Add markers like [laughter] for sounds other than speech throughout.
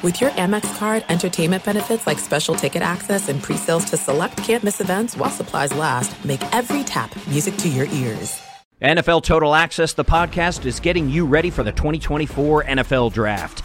With your Amex card, entertainment benefits like special ticket access and pre-sales to select campus events while supplies last, make every tap music to your ears. NFL Total Access, the podcast, is getting you ready for the 2024 NFL Draft.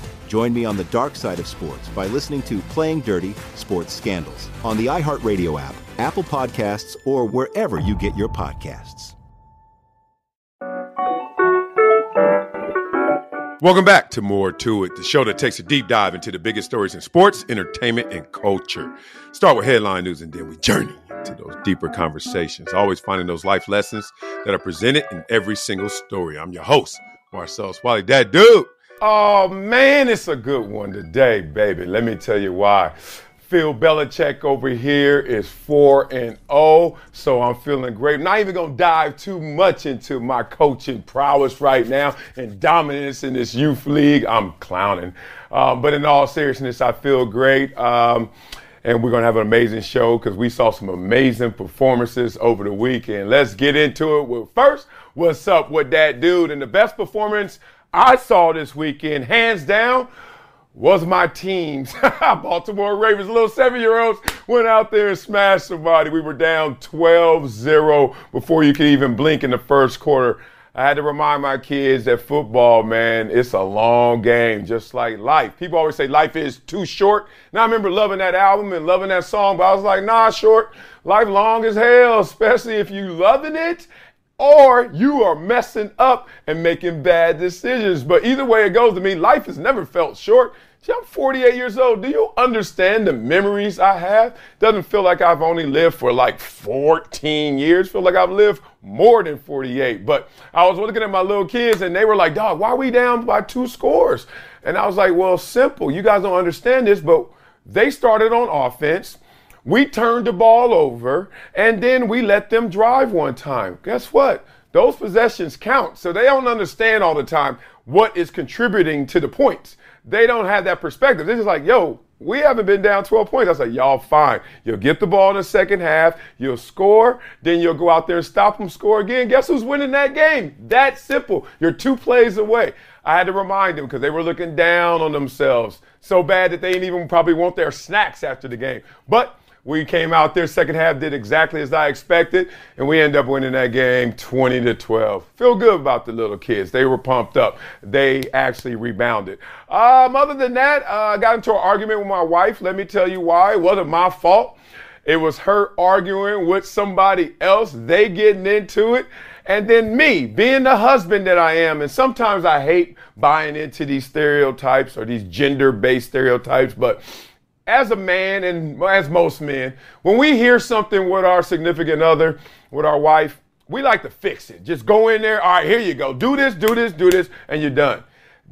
Join me on the dark side of sports by listening to Playing Dirty Sports Scandals on the iHeartRadio app, Apple Podcasts, or wherever you get your podcasts. Welcome back to More to It, the show that takes a deep dive into the biggest stories in sports, entertainment, and culture. Start with headline news and then we journey into those deeper conversations, always finding those life lessons that are presented in every single story. I'm your host, Marcellus Wiley. That dude. Oh man, it's a good one today, baby. Let me tell you why. Bill Belichick over here is 4 and 0, so I'm feeling great. not even going to dive too much into my coaching prowess right now and dominance in this youth league. I'm clowning. Um, but in all seriousness, I feel great. Um, and we're going to have an amazing show because we saw some amazing performances over the weekend. Let's get into it. Well, first, what's up with that dude? And the best performance I saw this weekend, hands down, was my teams. [laughs] Baltimore Ravens, little seven year olds, went out there and smashed somebody. We were down 12 0 before you could even blink in the first quarter. I had to remind my kids that football, man, it's a long game, just like life. People always say life is too short. Now, I remember loving that album and loving that song, but I was like, nah, short. Life long as hell, especially if you loving it or you are messing up and making bad decisions. But either way it goes to me, life has never felt short. See, I'm 48 years old. Do you understand the memories I have? Doesn't feel like I've only lived for like 14 years. Feel like I've lived more than 48. But I was looking at my little kids and they were like, dog, why are we down by two scores? And I was like, well, simple. You guys don't understand this, but they started on offense. We turned the ball over and then we let them drive one time. Guess what? Those possessions count. So they don't understand all the time what is contributing to the points. They don't have that perspective. They're just like, yo, we haven't been down 12 points. I said, like, y'all fine. You'll get the ball in the second half. You'll score. Then you'll go out there and stop them score again. Guess who's winning that game? That simple. You're two plays away. I had to remind them because they were looking down on themselves so bad that they didn't even probably want their snacks after the game. But we came out there second half, did exactly as I expected, and we end up winning that game 20 to 12. Feel good about the little kids. They were pumped up. They actually rebounded. Um, other than that, uh, I got into an argument with my wife. Let me tell you why. It wasn't my fault. It was her arguing with somebody else, they getting into it. And then me, being the husband that I am, and sometimes I hate buying into these stereotypes or these gender based stereotypes, but as a man and as most men, when we hear something with our significant other, with our wife, we like to fix it. Just go in there, all right, here you go. Do this, do this, do this, and you're done.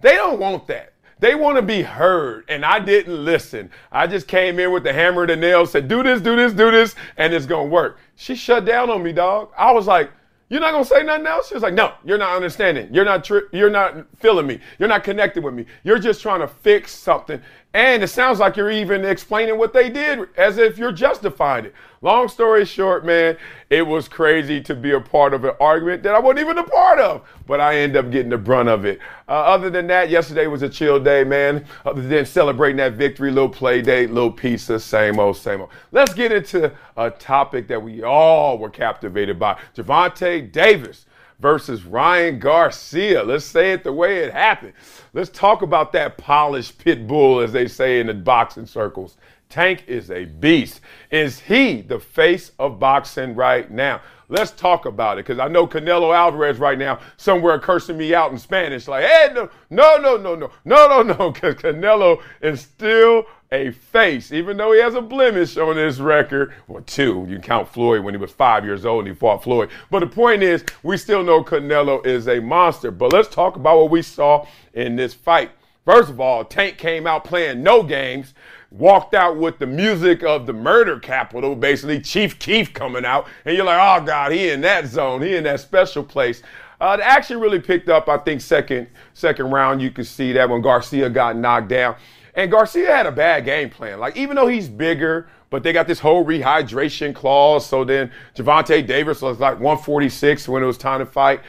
They don't want that. They want to be heard, and I didn't listen. I just came in with the hammer and the nail, said, do this, do this, do this, and it's going to work. She shut down on me, dog. I was like, you're not gonna say nothing else? She was like, No, you're not understanding. You're not tri- you're not feeling me. You're not connected with me. You're just trying to fix something. And it sounds like you're even explaining what they did as if you're justifying it. Long story short, man, it was crazy to be a part of an argument that I wasn't even a part of, but I end up getting the brunt of it. Uh, other than that, yesterday was a chill day, man. Other than celebrating that victory, little play date, little pizza, same old, same old. Let's get into a topic that we all were captivated by Gervonta Davis versus Ryan Garcia. Let's say it the way it happened. Let's talk about that polished pit bull, as they say in the boxing circles. Tank is a beast. Is he the face of boxing right now? Let's talk about it because I know Canelo Alvarez right now somewhere cursing me out in Spanish, like, hey, no, no, no, no, no, no, no, no, because Canelo is still a face, even though he has a blemish on his record. Well, two. You count Floyd when he was five years old and he fought Floyd. But the point is, we still know Canelo is a monster. But let's talk about what we saw in this fight. First of all, Tank came out playing no games walked out with the music of the murder capital, basically Chief Keef coming out, and you're like, oh God, he in that zone, he in that special place. Uh, the action really picked up, I think, second second round. You could see that when Garcia got knocked down. And Garcia had a bad game plan. Like, even though he's bigger, but they got this whole rehydration clause. So then Gervonta Davis was like 146 when it was time to fight.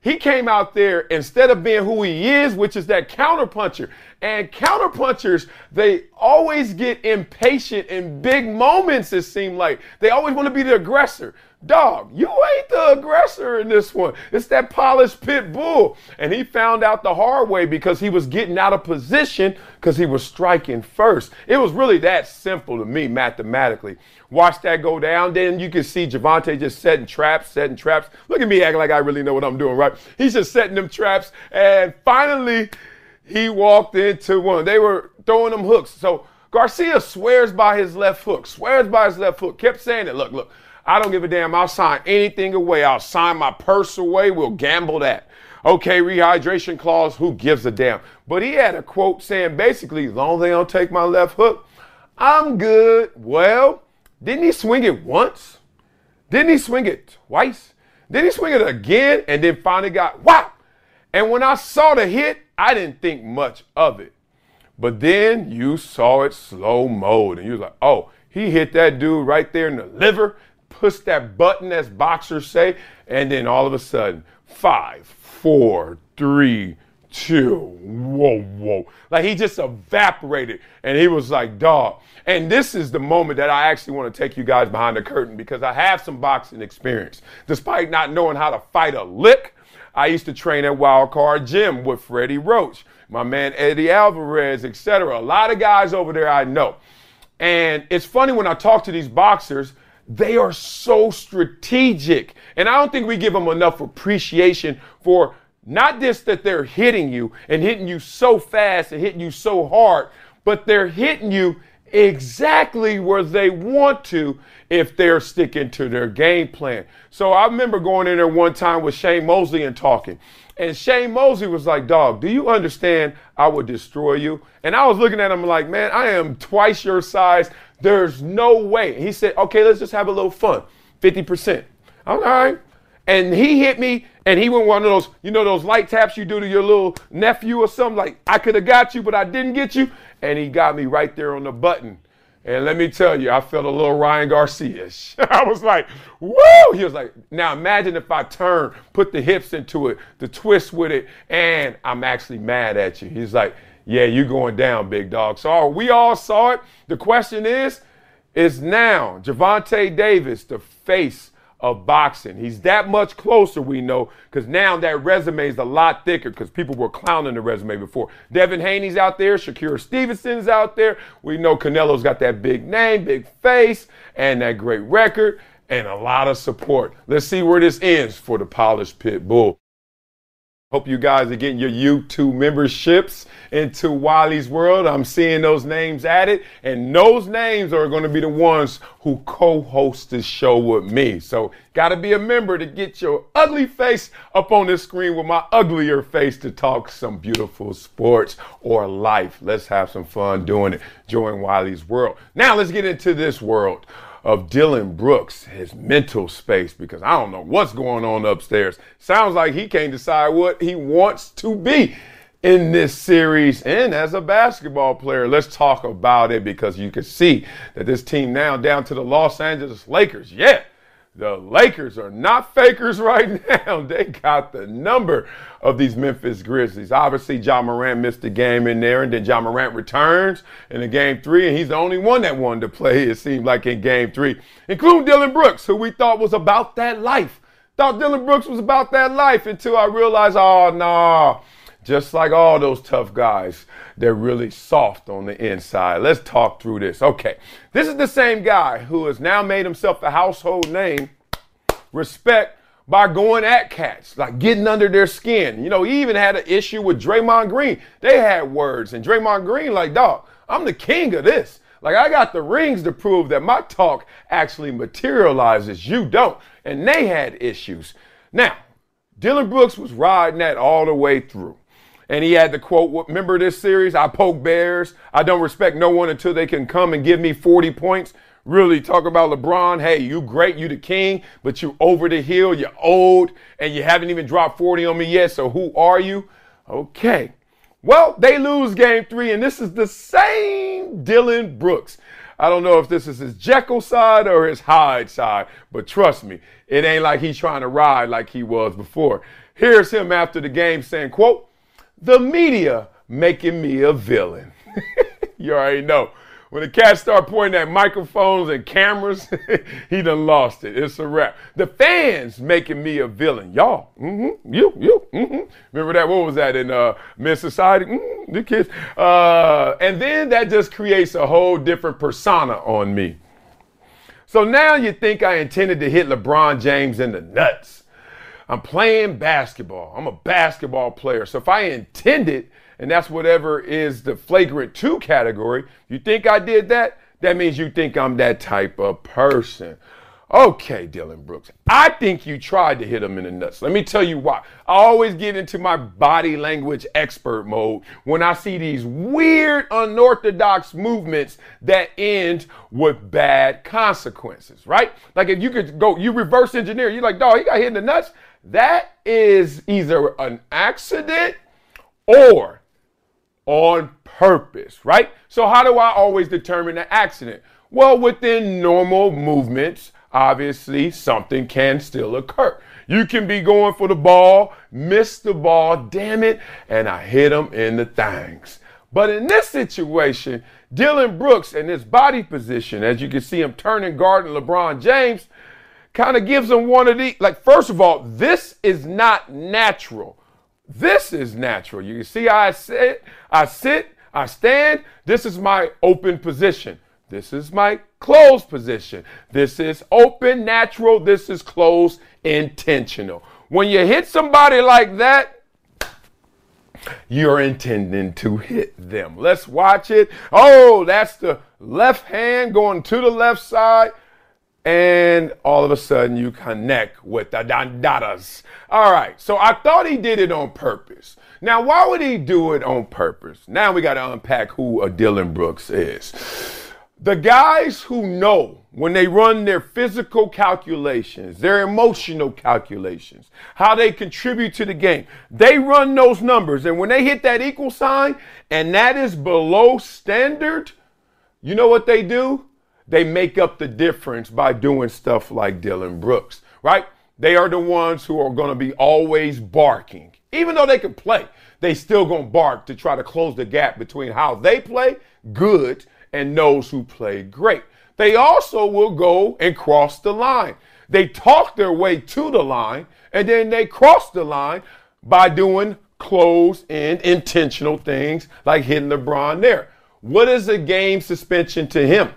He came out there instead of being who he is, which is that counterpuncher. And counterpunchers, they always get impatient in big moments, it seems like. They always want to be the aggressor. Dog, you ain't the aggressor in this one. It's that polished pit bull. And he found out the hard way because he was getting out of position because he was striking first. It was really that simple to me mathematically. Watch that go down. Then you can see Gervonta just setting traps, setting traps. Look at me acting like I really know what I'm doing, right? He's just setting them traps. And finally, he walked into one. They were throwing them hooks. So Garcia swears by his left hook, swears by his left hook, kept saying it. Look, look. I don't give a damn. I'll sign anything away. I'll sign my purse away. We'll gamble that. Okay, rehydration clause, who gives a damn? But he had a quote saying basically, as long as they don't take my left hook, I'm good. Well, didn't he swing it once? Didn't he swing it twice? Did he swing it again and then finally got whap? And when I saw the hit, I didn't think much of it. But then you saw it slow mode and you was like, oh, he hit that dude right there in the liver push that button, as boxers say, and then all of a sudden, five, four, three, two, whoa, whoa. Like he just evaporated and he was like, dog. And this is the moment that I actually want to take you guys behind the curtain because I have some boxing experience. Despite not knowing how to fight a lick, I used to train at Wild Card Gym with Freddie Roach, my man Eddie Alvarez, etc. A lot of guys over there I know. And it's funny when I talk to these boxers, they are so strategic. And I don't think we give them enough appreciation for not just that they're hitting you and hitting you so fast and hitting you so hard, but they're hitting you exactly where they want to if they're sticking to their game plan. So I remember going in there one time with Shane Mosley and talking. And Shane Mosley was like, Dog, do you understand I would destroy you? And I was looking at him like, Man, I am twice your size. There's no way. He said, okay, let's just have a little fun. 50%. I'm All right. And he hit me and he went one of those, you know, those light taps you do to your little nephew or something. Like, I could have got you, but I didn't get you. And he got me right there on the button. And let me tell you, I felt a little Ryan Garcia. [laughs] I was like, woo! He was like, now imagine if I turn, put the hips into it, the twist with it, and I'm actually mad at you. He's like, yeah, you going down, big dog. So we all saw it. The question is, is now Gervonta Davis the face of boxing? He's that much closer, we know, because now that resume is a lot thicker because people were clowning the resume before. Devin Haney's out there, Shakur Stevenson's out there. We know Canelo's got that big name, big face, and that great record, and a lot of support. Let's see where this ends for the polished pit bull. Hope you guys are getting your YouTube memberships into Wiley's World. I'm seeing those names added, and those names are going to be the ones who co-host this show with me. So, got to be a member to get your ugly face up on the screen with my uglier face to talk some beautiful sports or life. Let's have some fun doing it. Join Wiley's World. Now, let's get into this world of Dillon Brooks, his mental space, because I don't know what's going on upstairs. Sounds like he can't decide what he wants to be in this series and as a basketball player. Let's talk about it because you can see that this team now down to the Los Angeles Lakers. Yeah, the Lakers are not fakers [laughs] right now. They got the number of these Memphis Grizzlies. Obviously, Ja Morant missed the game in there, and then Ja Morant returns in the game three, and he's the only one that wanted to play, it seemed like, in game three, including Dillon Brooks, who we thought was about that life. Thought Dillon Brooks was about that life until I realized, oh, no. Nah, just like all those tough guys, they're really soft on the inside. Let's talk through this. Okay, this is the same guy who has now made himself a household name, respect, by going at cats, like getting under their skin. You know, he even had an issue with Draymond Green. They had words, and Draymond Green, like, dog, I'm the king of this. Like, I got the rings to prove that my talk actually materializes. You don't. And they had issues. Now, Dillon Brooks was riding that all the way through. And he had the quote, remember this series? I poke bears. I don't respect no one until they can come and give me 40 points. Really talk about LeBron. Hey, you great, you the king, but you over the hill, you're old, and you haven't even dropped 40 on me yet. So who are you? Okay. Well, they lose game three, and this is the same Dillon Brooks. I don't know if this is his Jekyll side or his Hyde side, but trust me, it ain't like he's trying to ride like he was before. Here's him after the game saying, quote, the media making me a villain. [laughs] you already know. When the cats start pointing at microphones and cameras, [laughs] he done lost it. It's a wrap. The fans making me a villain. Y'all, mm-hmm, you, you, mm-hmm. Remember that? What was that in uh, Men's Society? Mm-hmm, the kids. Uh, and then that just creates a whole different persona on me. So now you think I intended to hit LeBron James in the nuts. I'm playing basketball. I'm a basketball player. So if I intended, and that's whatever is the flagrant two category, you think I did that? That means you think I'm that type of person. Okay, Dillon Brooks. I think you tried to hit him in the nuts. Let me tell you why. I always get into my body language expert mode when I see these weird, unorthodox movements that end with bad consequences, right? Like if you could go, you reverse engineer, you're like, dog, he got hit in the nuts. That is either an accident or on purpose, right? So, how do I always determine an accident? Well, within normal movements, obviously something can still occur. You can be going for the ball, miss the ball, damn it, and I hit him in the thangs. But in this situation, Dillon Brooks and his body position, as you can see him turning guard and LeBron James, kind of gives them one of the like first of all this is not natural. This is natural. You see i sit i sit i stand. This is my open position. This is my closed position. This is open natural. This is closed intentional. When you hit somebody like that you're intending to hit them. Let's watch it. Oh that's the left hand going to the left side and all of a sudden you connect with the dandadas. All right, so I thought he did it on purpose. Now, why would he do it on purpose? Now we got to unpack who a Dillon Brooks is. The guys who know when they run their physical calculations, their emotional calculations, how they contribute to the game, they run those numbers. And when they hit that equal sign and that is below standard, you know what they do? They make up the difference by doing stuff like Dillon Brooks, right? They are the ones who are going to be always barking. Even though they can play, they still going to bark to try to close the gap between how they play good and those who play great. They also will go and cross the line. They talk their way to the line and then they cross the line by doing close and intentional things like hitting LeBron there. What is a game suspension to him?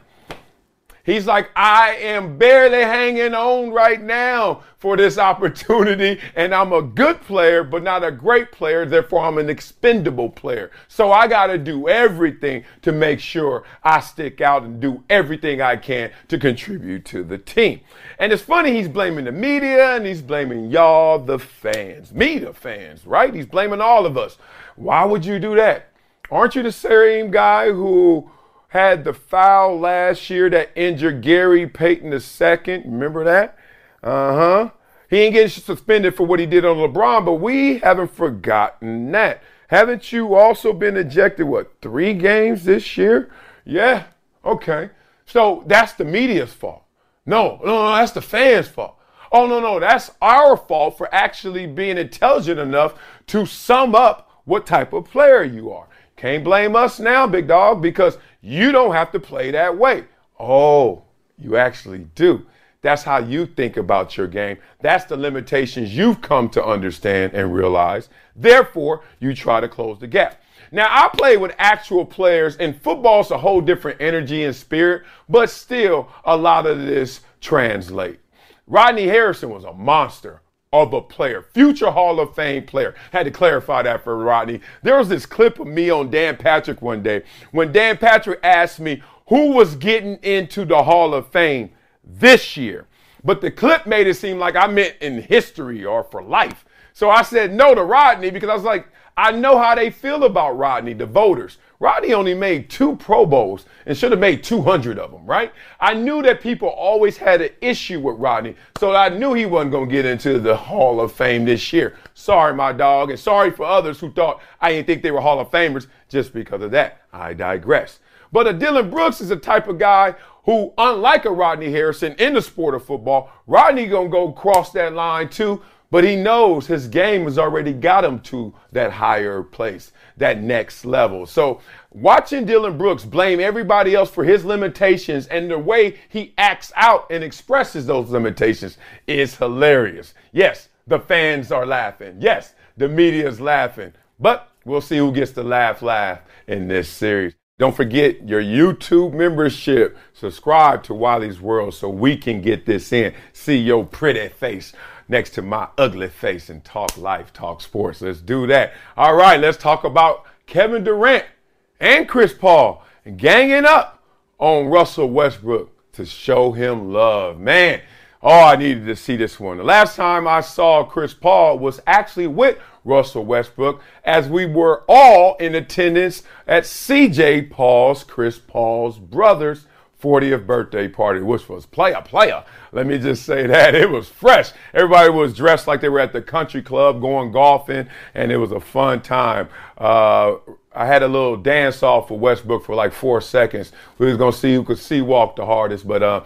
He's like, I am barely hanging on right now for this opportunity, and I'm a good player, but not a great player. Therefore, I'm an expendable player. So I got to do everything to make sure I stick out and do everything I can to contribute to the team. And it's funny, he's blaming the media and he's blaming y'all, the fans, me, the fans, right? He's blaming all of us. Why would you do that? Aren't you the same guy who had the foul last year that injured Gary Payton II. Remember that? Uh huh. He ain't getting suspended for what he did on LeBron, but we haven't forgotten that. Haven't you also been ejected, what, three games this year? Yeah, okay. So that's the media's fault. No, no, no, that's the fans' fault. Oh, no, no, that's our fault for actually being intelligent enough to sum up what type of player you are. Can't blame us now, big dog, because you don't have to play that way. Oh, you actually do. That's how you think about your game. That's the limitations you've come to understand and realize. Therefore, you try to close the gap. Now, I play with actual players, and football's a whole different energy and spirit, but still, a lot of this translate. Rodney Harrison was a monster of a player, future Hall of Fame player. Had to clarify that for Rodney. There was this clip of me on Dan Patrick one day when Dan Patrick asked me who was getting into the Hall of Fame this year. But the clip made it seem like I meant in history or for life. So I said no to Rodney because I was like, I know how they feel about Rodney, the voters. Rodney only made two Pro Bowls and should have made 200 of them, right? I knew that people always had an issue with Rodney, so I knew he wasn't going to get into the Hall of Fame this year. Sorry, my dog, and sorry for others who thought I didn't think they were Hall of Famers just because of that. I digress. But a Dillon Brooks is a type of guy who, unlike a Rodney Harrison in the sport of football, Rodney gonna go cross that line too but he knows his game has already got him to that higher place, that next level. So watching Dillon Brooks blame everybody else for his limitations and the way he acts out and expresses those limitations is hilarious. Yes, the fans are laughing. Yes, the media is laughing. But we'll see who gets the laugh laugh in this series. Don't forget your YouTube membership. Subscribe to Wiley's World so we can get this in. See your pretty face next to my ugly face and talk life, talk sports. Let's do that. All right, let's talk about Kevin Durant and Chris Paul ganging up on Russell Westbrook to show him love. Man, oh, I needed to see this one. The last time I saw Chris Paul was actually with Russell Westbrook as we were all in attendance at CJ Paul's, Chris Paul's brother's 40th birthday party, which was player, player. Let me just say that. It was fresh. Everybody was dressed like they were at the country club going golfing, and it was a fun time. Uh, I had a little dance off for Westbrook for like four seconds. We was gonna see who could see walk the hardest, but uh,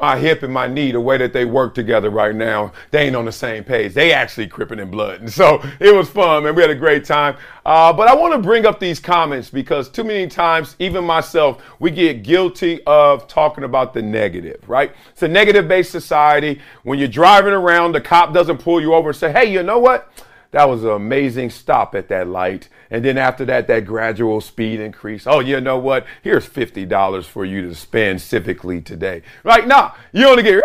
my hip and my knee, the way that they work together right now, they ain't on the same page. They actually cripping in blood. And [laughs] so it was fun, man. We had a great time. Uh, but I want to bring up these comments because too many times, even myself, we get guilty of talking about the negative, right? It's a negative based society. When you're driving around, the cop doesn't pull you over and say, hey, you know what? That was an amazing stop at that light. And then after that, that gradual speed increase. Oh, you know what? Here's $50 for you to spend civically today. Right now, you only get,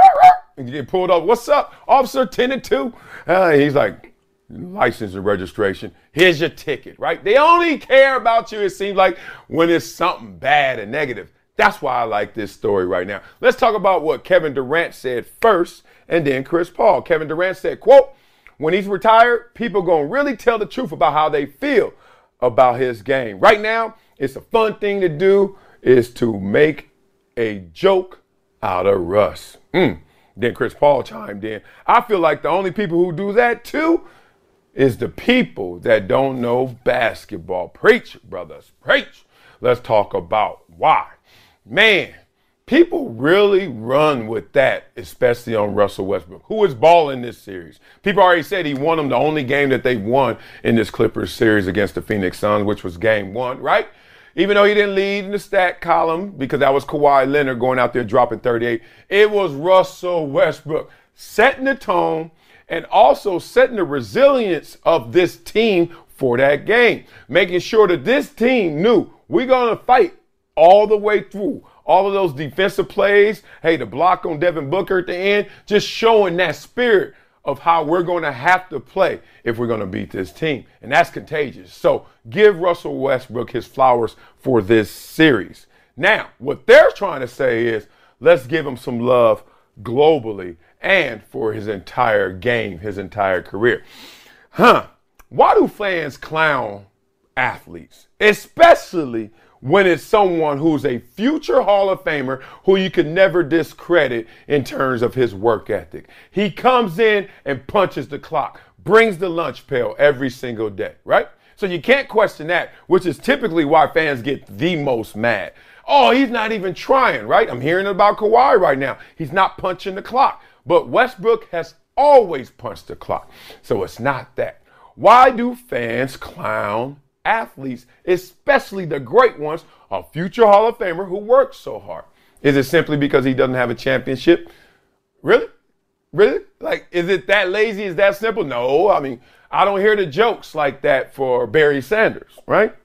you get pulled up. What's up, officer 10 and 2? Uh, he's like, license and registration. Here's your ticket, right? They only care about you, it seems like, when it's something bad and negative. That's why I like this story right now. Let's talk about what Kevin Durant said first and then Chris Paul. Kevin Durant said, quote, when he's retired, people going to really tell the truth about how they feel about his game. Right now, it's a fun thing to do is to make a joke out of Russ. Mm. Then Chris Paul chimed in. I feel like the only people who do that too is the people that don't know basketball. Preach, brothers, preach. Let's talk about why. Man, people really run with that, especially on Russell Westbrook, who is balling this series. People already said he won them the only game that they won in this Clippers series against the Phoenix Suns, which was game one, right? Even though he didn't lead in the stat column because that was Kawhi Leonard going out there dropping 38, it was Russell Westbrook setting the tone and also setting the resilience of this team for that game, making sure that this team knew we're going to fight all the way through all of those defensive plays. Hey, the block on Devin Booker at the end, just showing that spirit of how we're going to have to play if we're going to beat this team. And that's contagious. So give Russell Westbrook his flowers for this series. Now, what they're trying to say is let's give him some love globally and for his entire game, his entire career. Huh. Why do fans clown athletes? Especially when it's someone who's a future Hall of Famer who you could never discredit in terms of his work ethic. He comes in and punches the clock, brings the lunch pail every single day, right? So you can't question that, which is typically why fans get the most mad. Oh, he's not even trying, right? I'm hearing about Kawhi right now. He's not punching the clock. But Westbrook has always punched the clock. So it's not that. Why do fans clown athletes, especially the great ones, a future Hall of Famer who works so hard? Is it simply because he doesn't have a championship Really? Really? Like, is it that lazy? Is that simple? No. I mean, I don't hear the jokes like that for Barry Sanders, right?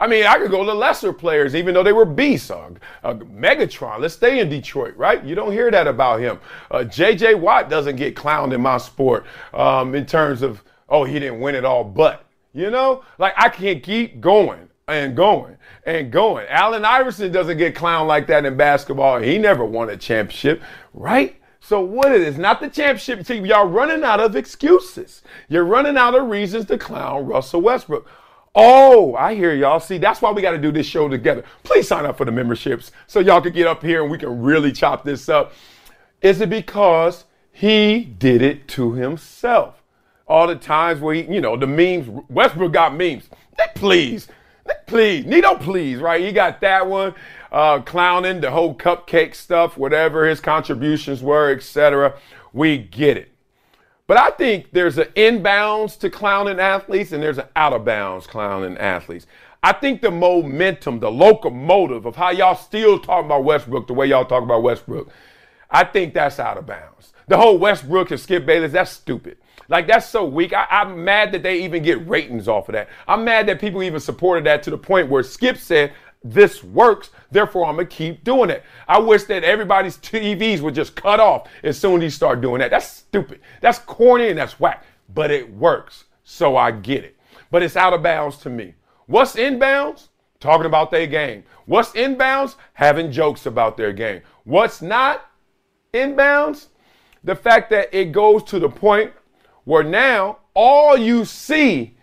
I mean, I could go to lesser players, even though they were beasts. Uh, uh, Megatron, let's stay in Detroit, right? You don't hear that about him. Uh, J.J. Watt doesn't get clowned in my sport um, in terms of, oh, he didn't win it all, but, you know, like I can't keep going and going and going. Allen Iverson doesn't get clowned like that in basketball. He never won a championship, right? So what it is, not the championship team. Y'all running out of excuses. You're running out of reasons to clown Russell Westbrook. Oh, I hear y'all. See, that's why we got to do this show together. Please sign up for the memberships so y'all can get up here and we can really chop this up. Is it because he did it to himself? All the times where he, you know, the memes, Westbrook got memes. Please, please, Nito, please, right? He got that one, uh, clowning the whole cupcake stuff, whatever his contributions were, etc. We get it. But I think there's an inbounds to clowning athletes and there's an out of bounds clowning athletes. I think the momentum, the locomotive of how y'all still talk about Westbrook the way y'all talk about Westbrook, I think that's out of bounds. The whole Westbrook and Skip Bayless, that's stupid. Like that's so weak. I, am mad that they even get ratings off of that. I'm mad that people even supported that to the point where Skip said, this works, therefore I'm gonna keep doing it. I wish that everybody's TVs would just cut off as soon as he start doing that. That's stupid. That's corny and that's whack. But it works, so I get it. But it's out of bounds to me. What's inbounds? Talking about their game. What's inbounds? Having jokes about their game. What's not inbounds? The fact that it goes to the point where now all you see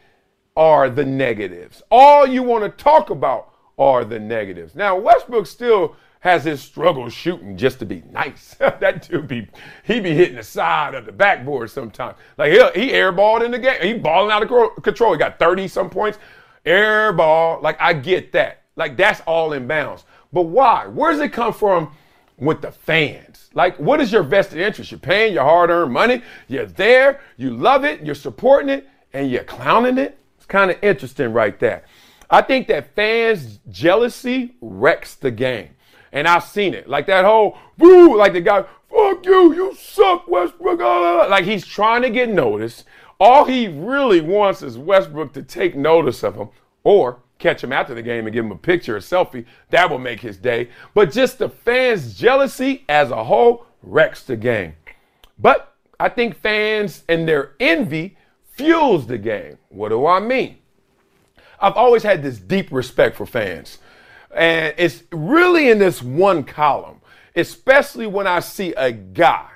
are the negatives. All you want to talk about are the negatives. Now, Westbrook still has his struggle shooting just to be nice. [laughs] that dude be he be hitting the side of the backboard sometimes. Like he he airballed in the game. He balling out of control. He got 30 some points. Airball. Like I get that. Like that's all in bounds. But why? Where does it come from with the fans? Like what is your vested interest? You're paying your hard-earned money. You're there. You love it. You're supporting it, and you're clowning it. It's kind of interesting right there. I think that fans' jealousy wrecks the game. And I've seen it. Like that whole, woo, like the guy, fuck you, you suck, Westbrook. Like he's trying to get noticed. All he really wants is Westbrook to take notice of him or catch him after the game and give him a picture, a selfie. That will make his day. But just the fans' jealousy as a whole wrecks the game. But I think fans and their envy fuels the game. What do I mean? I've always had this deep respect for fans. And it's really in this one column, especially when I see a guy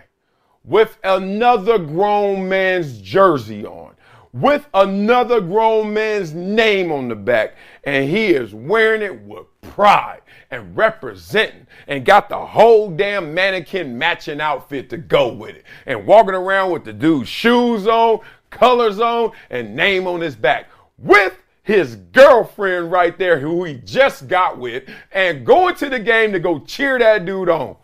with another grown man's jersey on, with another grown man's name on the back, and he is wearing it with pride and representing and got the whole damn mannequin matching outfit to go with it. And walking around with the dude's shoes on, colors on, and name on his back. With his girlfriend right there who he just got with and going to the game to go cheer that dude on.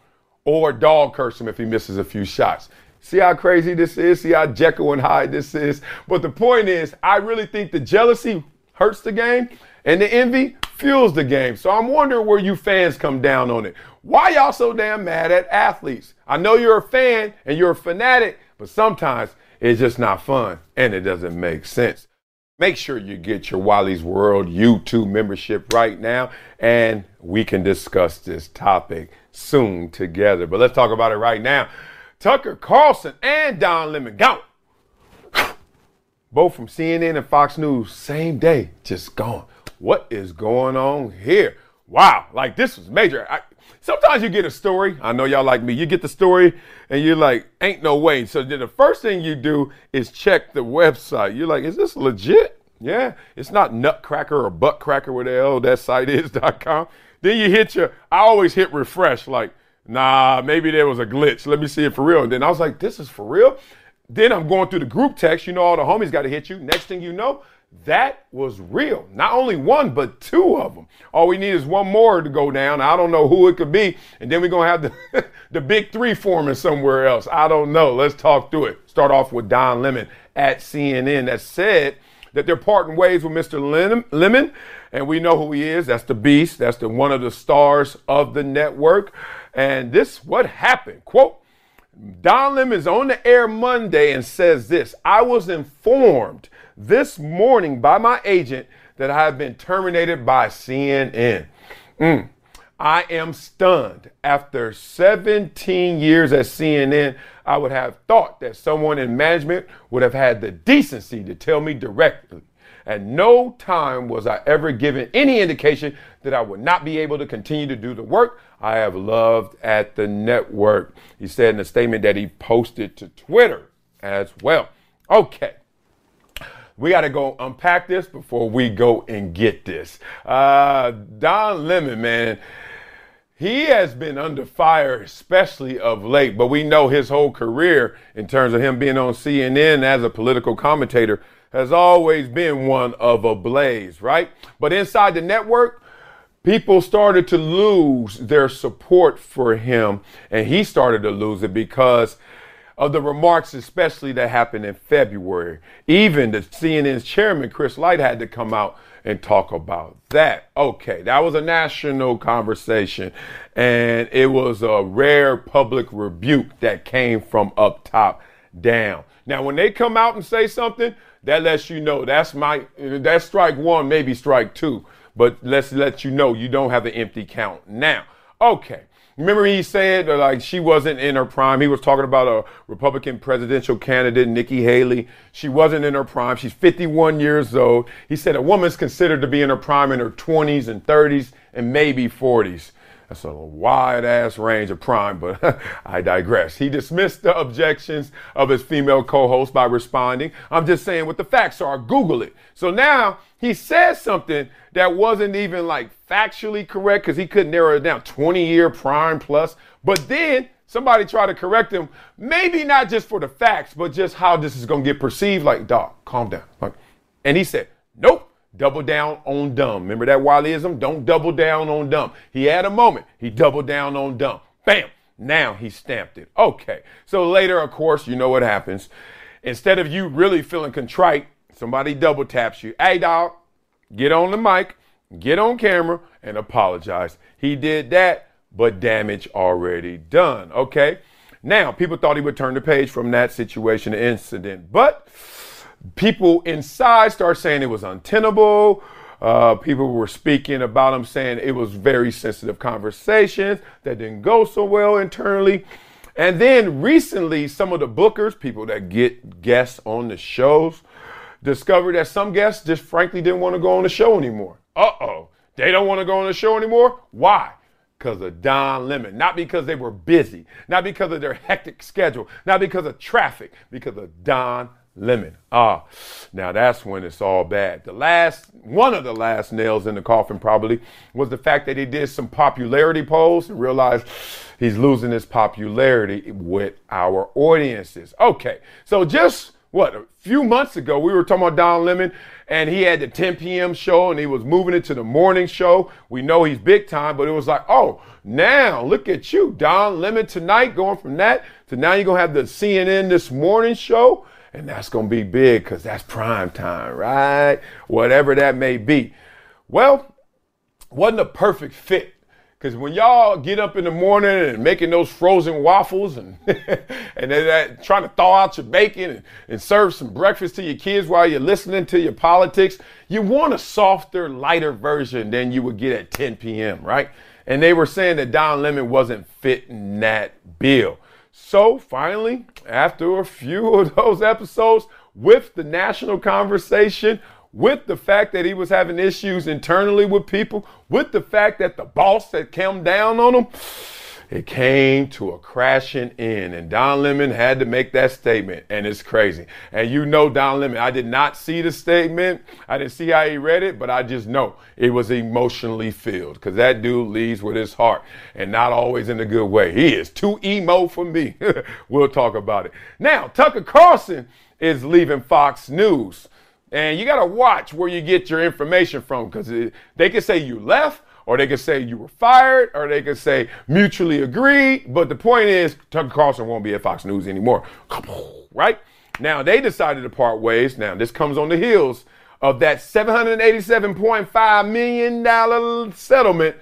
Or dog curse him if he misses a few shots. See how crazy this is? See how Jekyll and Hyde this is? But the point is, I really think the jealousy hurts the game and the envy fuels the game. So I'm wondering where you fans come down on it. Why y'all so damn mad at athletes? I know you're a fan and you're a fanatic, but sometimes it's just not fun and it doesn't make sense. Make sure you get your Wiley's World YouTube membership right now, and we can discuss this topic soon together. But let's talk about it right now. Tucker Carlson and Don Lemon gone. Both from CNN and Fox News, same day, just gone. What is going on here? Wow, like this was major. I, sometimes you get a story. I know y'all like me. You get the story and you're like, ain't no way. So then the first thing you do is check the website. You're like, is this legit? Yeah, it's not Nutcracker or Buttcracker, where the hell that site is.com. [laughs] Then you hit your, I always hit refresh, like, nah, maybe there was a glitch. Let me see it for real. And then I was like, this is for real? Then I'm going through the group text. You know, all the homies got to hit you. Next thing you know, that was real. Not only one, but two of them. All we need is one more to go down. I don't know who it could be. And then we're going to have the, [laughs] the big three forming somewhere else. I don't know. Let's talk through it. Start off with Don Lemon at CNN that said that they're parting ways with Mr. Lemon. And we know who he is. That's the beast. That's the one of the stars of the network. And this, what happened? Quote, Don Lemon is on the air Monday and says this I was informed this morning by my agent that I have been terminated by CNN. Mm. I am stunned. After 17 years at CNN, I would have thought that someone in management would have had the decency to tell me directly. At no time was I ever given any indication that I would not be able to continue to do the work I have loved at the network. He said in a statement that he posted to Twitter as well. Okay. We got to go unpack this before we go and get this. Uh, Don Lemon, man, he has been under fire, especially of late, but we know his whole career in terms of him being on CNN as a political commentator has always been one of a blaze, right? But inside the network, people started to lose their support for him, and he started to lose it because of the remarks, especially that happened in February. Even the CNN's chairman, Chris Licht, had to come out and talk about that. Okay, that was a national conversation, and it was a rare public rebuke that came from up top down. Now, when they come out and say something, that lets you know that's my that's strike one, maybe strike two. But let's let you know you don't have an empty count now. Okay. Remember he said like she wasn't in her prime. He was talking about a Republican presidential candidate, Nikki Haley. She wasn't in her prime. She's 51 years old. He said a woman's considered to be in her prime in her 20s and 30s and maybe 40s. That's a wide ass range of prime, but [laughs] I digress. He dismissed the objections of his female co host by responding, I'm just saying what the facts are. Google it. So now he says something that wasn't even like factually correct because he couldn't narrow it down 20 year prime plus. But then somebody tried to correct him, maybe not just for the facts, but just how this is going to get perceived. Like, dog, calm down. Like, And he said, nope. Double down on dumb. Remember that Wileyism? Don't double down on dumb. He had a moment. He doubled down on dumb. Bam. Now he stamped it. Okay. So later, of course, you know what happens. Instead of you really feeling contrite, somebody double taps you. Hey, dog, get on the mic, get on camera, and apologize. He did that, but damage already done. Okay. Now, people thought he would turn the page from that situation incident, but people inside start saying it was untenable. Uh, people were speaking about him saying it was very sensitive conversations that didn't go so well internally. And then recently, some of the bookers, people that get guests on the shows, discovered that some guests just frankly didn't want to go on the show anymore. Uh oh. They don't want to go on the show anymore? Why? Because of Don Lemon. Not because they were busy, not because of their hectic schedule, not because of traffic, because of Don lemon. Ah, now that's when it's all bad. The last, one of the last nails in the coffin probably was the fact that he did some popularity polls and realized he's losing his popularity with our audiences. Okay, so just what, a few months ago, we were talking about Don Lemon and he had the 10 p.m. show and he was moving it to the morning show. We know he's big time, but it was like, oh, now look at you, Don Lemon tonight, going from that to now you're going to have the CNN this morning show and that's going to be big because that's prime time, right? Whatever that may be. Well, wasn't a perfect fit because when y'all get up in the morning and making those frozen waffles and [laughs] and then trying to thaw out your bacon and, and serve some breakfast to your kids while you're listening to your politics, you want a softer, lighter version than you would get at 10 p.m., right? And they were saying that Don Lemon wasn't fitting that bill. So finally, after a few [laughs] of those episodes, with the national conversation, with the fact that he was having issues internally with people, with the fact that the boss had come down on him, it came to a crashing end. And Don Lemon had to make that statement. And it's crazy. And you know, Don Lemon, I did not see the statement. I didn't see how he read it, but I just know it was emotionally filled because that dude leads with his heart and not always in a good way. He is too emo for me. [laughs] we'll talk about it. Now, Tucker Carlson is leaving Fox News. And you got to watch where you get your information from because they can say you left or they could say you were fired, or they could say mutually agreed. But the point is, Tucker Carlson won't be at Fox News anymore. Right? Now, they decided to part ways. Now, this comes on the heels of that $787.5 million settlement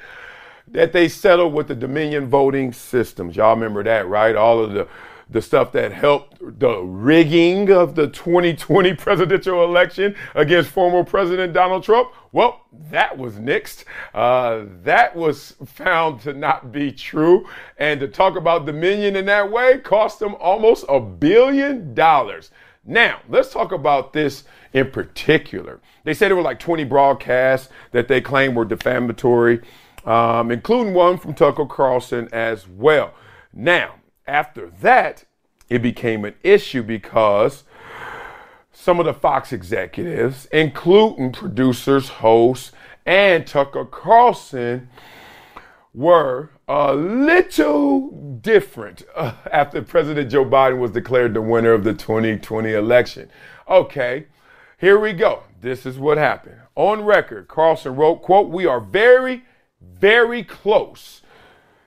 that they settled with the Dominion voting systems. Y'all remember that, right? All of the the stuff that helped the rigging of the 2020 presidential election against former President Donald Trump. Well, that was nixed. Uh, that was found to not be true. And to talk about Dominion in that way cost them almost a billion dollars. Now, let's talk about this in particular. They said there were like 20 broadcasts that they claimed were defamatory, um, including one from Tucker Carlson as well. Now, after that, it became an issue because some of the Fox executives, including producers, hosts, and Tucker Carlson, were a little different uh, after President Joe Biden was declared the winner of the 2020 election. Okay, here we go. This is what happened. On record, Carlson wrote, quote, we are very, very close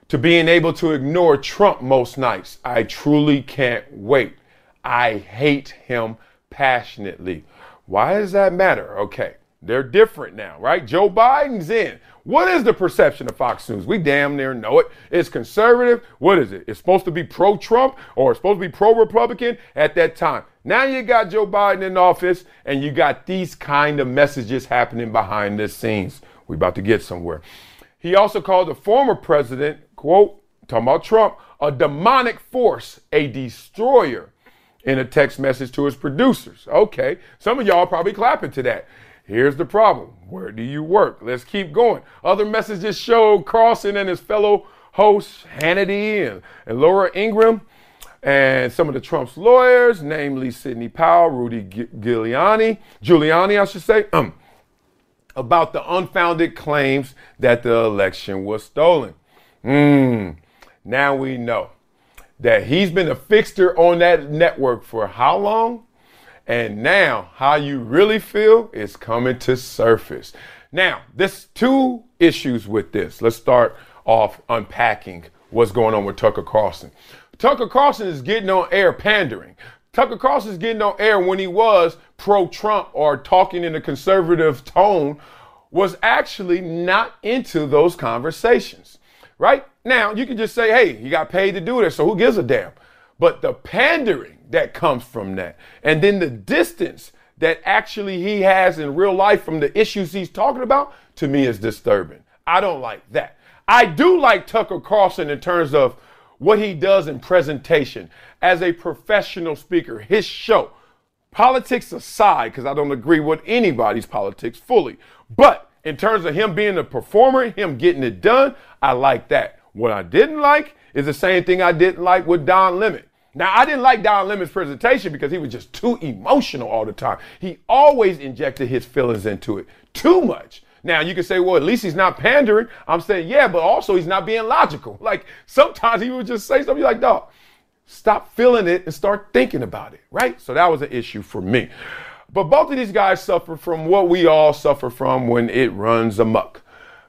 to being able to ignore Trump most nights. I truly can't wait. I hate him passionately. Why does that matter? Okay, they're different now, right? Joe Biden's in. What is the perception of Fox News? We damn near know it. It's conservative. What is it? It's supposed to be pro Trump or it's supposed to be pro Republican at that time. Now you got Joe Biden in office and you got these kind of messages happening behind the scenes. We're about to get somewhere. He also called the former president, quote, talking about Trump, a demonic force, a destroyer in a text message to his producers. Okay, some of y'all probably clapping to that. Here's the problem. Where do you work? Let's keep going. Other messages show Carlson and his fellow hosts, Hannity and, and Laura Ingraham, and some of the Trump's lawyers, namely Sidney Powell, Rudy Giuliani, Giuliani, I should say, um, about the unfounded claims that the election was stolen. Hmm. Now we know that he's been a fixture on that network for how long? And now, how you really feel is coming to surface. Now, there's two issues with this. Let's start off unpacking what's going on with Tucker Carlson. Tucker Carlson is getting on air pandering. Tucker Carlson is getting on air when he was pro Trump or talking in a conservative tone, was actually not into those conversations, right? Now, you can just say, hey, you got paid to do this, so who gives a damn? But the pandering, that comes from that. And then the distance that actually he has in real life from the issues he's talking about to me is disturbing. I don't like that. I do like Tucker Carlson in terms of what he does in presentation as a professional speaker, his show. Politics aside, because I don't agree with anybody's politics fully. But in terms of him being a performer, him getting it done, I like that. What I didn't like is the same thing I didn't like with Don Lemon. Now, I didn't like Don Lemon's presentation because he was just too emotional all the time. He always injected his feelings into it too much. Now, you can say, well, at least he's not pandering. I'm saying, yeah, but also he's not being logical. [laughs] Like sometimes he would just say something like, dog, stop feeling it and start thinking about it, right? So that was an issue for me. But both of these guys suffer from what we all suffer from when it runs amok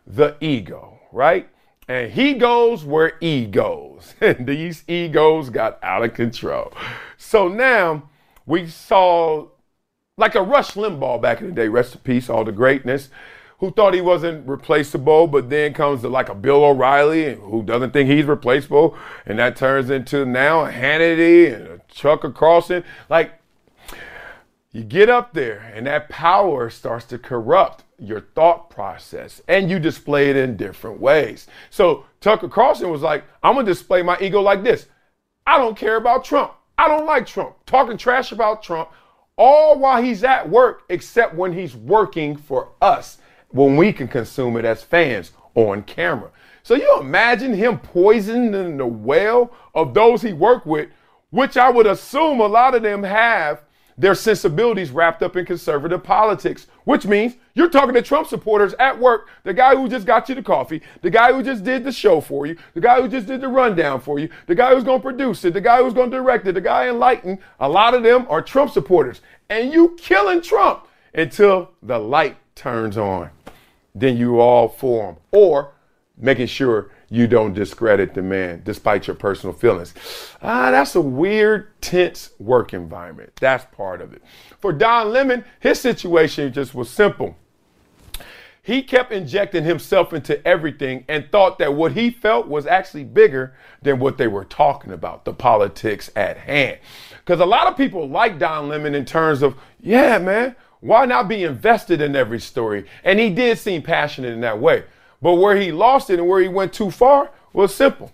the ego, right? And he goes where E goes. [laughs] And these egos got out of control. So now we saw like a Rush Limbaugh back in the day, rest in peace, all the greatness, who thought he wasn't replaceable, but then comes to like a Bill O'Reilly who doesn't think he's replaceable. And that turns into now a Hannity and a Tucker Carlson. Like you get up there and that power starts to corrupt your thought process and you display it in different ways. So Tucker Carlson was like, I'm to display my ego like this. I don't care about Trump. I don't like Trump. Talking trash about Trump all while he's at work, except when he's working for us, when we can consume it as fans on camera. So you imagine him poisoning the well of those he worked with, which I would assume a lot of them have their sensibilities wrapped up in conservative politics, which means you're talking to Trump supporters at work, the guy who just got you the coffee, the guy who just did the show for you, the guy who just did the rundown for you, the guy who's going to produce it, the guy who's going to direct it, the guy enlightened. A lot of them are Trump supporters. And you killing Trump until the light turns on. Then you all form. Or making sure you don't discredit the man despite your personal feelings. Ah, that's a weird, tense work environment. That's part of it. For Don Lemon, his situation just was simple. he kept injecting himself into everything and thought that what he felt was actually bigger than what they were talking about, the politics at hand. Because a lot of people like Don Lemon in terms of, yeah, man, why not be invested in every story? And he did seem passionate in that way. But where he lost it and where he went too far was simple.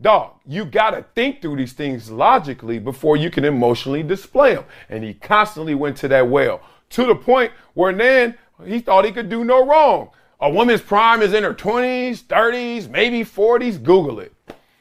Dog, you got to think through these things logically before you can emotionally display them. And he constantly went to that well to the point where then he thought he could do no wrong. A woman's prime is in her 20s, 30s, maybe 40s. Google it.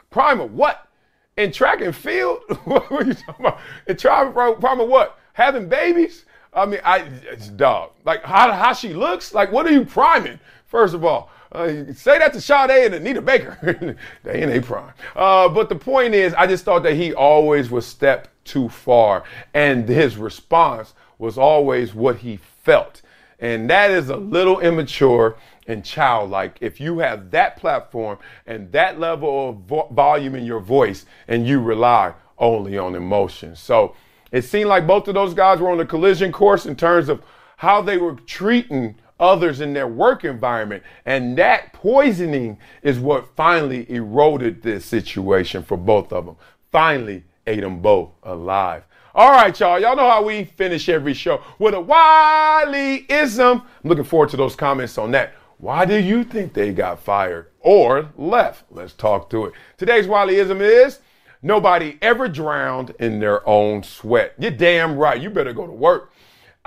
Prime of what? In track and field? [laughs] what are you talking about? In track, prime of what? Having babies? I mean, I, it's dog. Like how, how she looks? Like what are you priming? First of all, uh, say that to Sade and Anita Baker. [laughs] they ain't a prime. Uh, but the point is, I just thought that he always was step too far, and his response was always what he felt. And that is a little immature and childlike if you have that platform and that level of vo- volume in your voice and you rely only on emotion. So it seemed like both of those guys were on a collision course in terms of how they were treating others in their work environment. And that poisoning is what finally eroded this situation for both of them. Finally ate them both alive. All right, y'all. Y'all know how we finish every show with a Wileyism. I'm looking forward to those comments on that. Why do you think they got fired or left? Let's talk to it. Today's Wileyism is nobody ever drowned in their own sweat. You're damn right. You better go to work.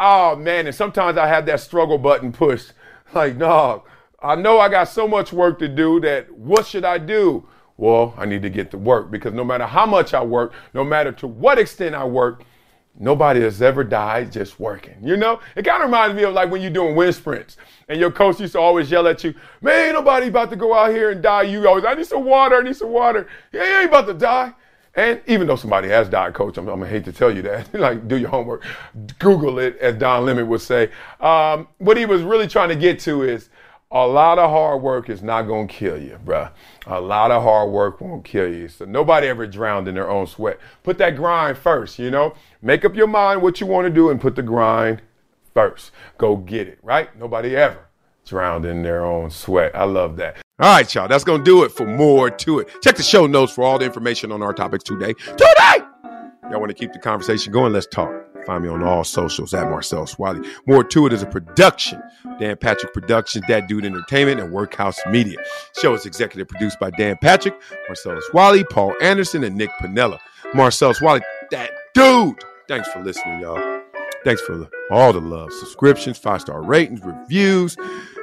Oh man, and sometimes I have that struggle button pushed. [laughs] Like, dog, I know I got so much work to do that what should I do? Well, I need to get to work because no matter how much I work, no matter to what extent I work, nobody has ever died just working. You know? It kind of reminds me of like when you're doing wind sprints and your coach used to always yell at you, man, ain't nobody about to go out here and die. You always, I need some water, I need some water. Yeah, you ain't about to die. And even though somebody has died, coach, I'm, I'm gonna hate to tell you that. [laughs] like, do your homework. Google it, as Don Lemon would say. Um, what he was really trying to get to is a lot of hard work is not to kill you, bruh. A lot of hard work won't kill you. So nobody ever drowned in their own sweat. Put that grind first, you know? Make up your mind what you want to do and put the grind first. Go get it, right? Nobody ever drowned in their own sweat. I love that. All right, y'all. That's to do it for more to it. Check the show notes for all the information on our topics today. Today! Y'all want to keep the conversation going? Let's talk. Find me on all socials at Marcellus Wiley. More to it is a production. Dan Patrick Productions, That Dude Entertainment, and Workhouse Media. Show is executive produced by Dan Patrick, Marcellus Wiley, Paul Anderson, and Nick Panella. Marcellus Wiley, that dude. Thanks for listening, y'all. Thanks for all the love. Subscriptions, five star ratings, reviews,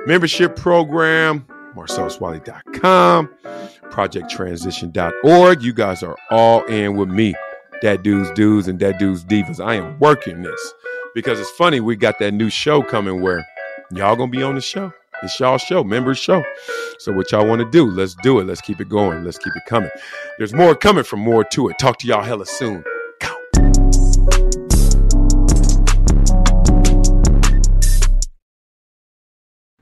membership program, marcelluswiley.com, projecttransition.org. You guys are all in with me that dude's dudes and that dude's divas. I am working this because it's funny. We got that new show coming where y'all gonna be on the show. It's y'all show, members show. So what y'all want to do? Let's do it. Let's keep it going. Let's keep it coming. There's more coming from more to it. Talk to y'all hella soon.